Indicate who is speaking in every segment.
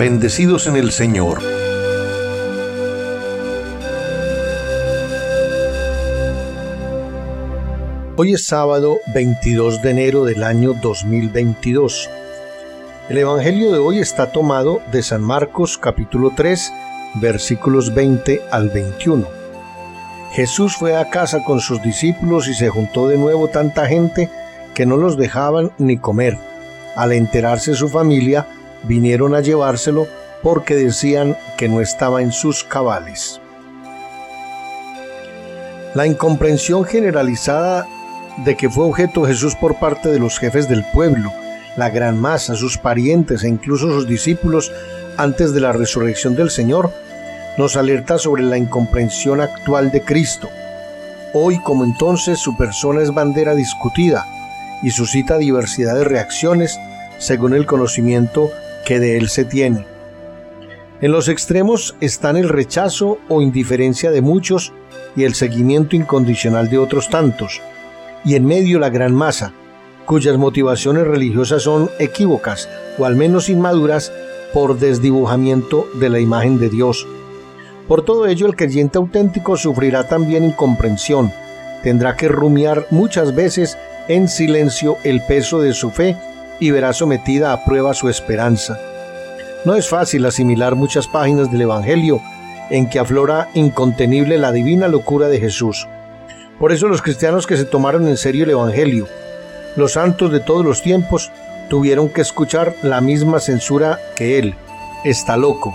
Speaker 1: bendecidos en el Señor.
Speaker 2: Hoy es sábado 22 de enero del año 2022. El Evangelio de hoy está tomado de San Marcos capítulo 3 versículos 20 al 21. Jesús fue a casa con sus discípulos y se juntó de nuevo tanta gente que no los dejaban ni comer. Al enterarse su familia, vinieron a llevárselo porque decían que no estaba en sus cabales. La incomprensión generalizada de que fue objeto Jesús por parte de los jefes del pueblo, la gran masa, sus parientes e incluso sus discípulos antes de la resurrección del Señor, nos alerta sobre la incomprensión actual de Cristo. Hoy como entonces su persona es bandera discutida y suscita diversidad de reacciones según el conocimiento que de él se tiene. En los extremos están el rechazo o indiferencia de muchos y el seguimiento incondicional de otros tantos, y en medio la gran masa, cuyas motivaciones religiosas son equívocas o al menos inmaduras por desdibujamiento de la imagen de Dios. Por todo ello el creyente auténtico sufrirá también incomprensión, tendrá que rumiar muchas veces en silencio el peso de su fe y verá sometida a prueba su esperanza. No es fácil asimilar muchas páginas del Evangelio en que aflora incontenible la divina locura de Jesús. Por eso los cristianos que se tomaron en serio el Evangelio, los santos de todos los tiempos, tuvieron que escuchar la misma censura que él. Está loco.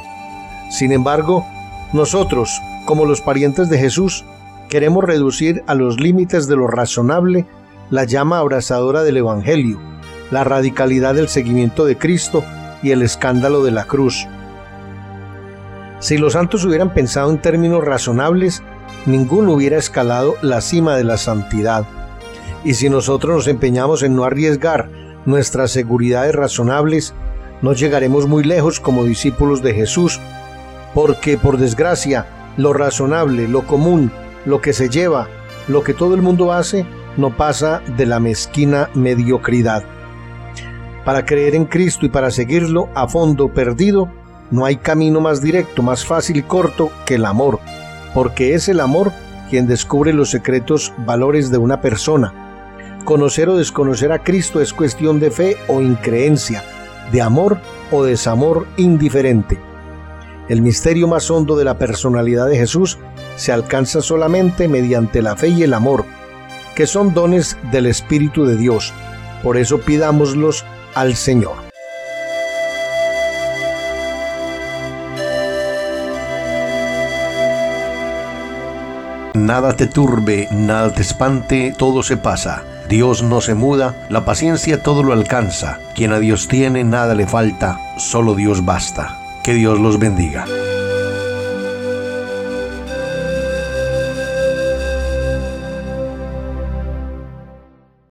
Speaker 2: Sin embargo, nosotros, como los parientes de Jesús, queremos reducir a los límites de lo razonable la llama abrazadora del Evangelio la radicalidad del seguimiento de Cristo y el escándalo de la cruz. Si los santos hubieran pensado en términos razonables, ninguno hubiera escalado la cima de la santidad. Y si nosotros nos empeñamos en no arriesgar nuestras seguridades razonables, no llegaremos muy lejos como discípulos de Jesús, porque por desgracia, lo razonable, lo común, lo que se lleva, lo que todo el mundo hace, no pasa de la mezquina mediocridad. Para creer en Cristo y para seguirlo a fondo perdido, no hay camino más directo, más fácil y corto que el amor, porque es el amor quien descubre los secretos valores de una persona. Conocer o desconocer a Cristo es cuestión de fe o increencia, de amor o desamor indiferente. El misterio más hondo de la personalidad de Jesús se alcanza solamente mediante la fe y el amor, que son dones del Espíritu de Dios. Por eso pidámoslos al Señor.
Speaker 1: Nada te turbe, nada te espante, todo se pasa. Dios no se muda, la paciencia todo lo alcanza. Quien a Dios tiene, nada le falta, solo Dios basta. Que Dios los bendiga.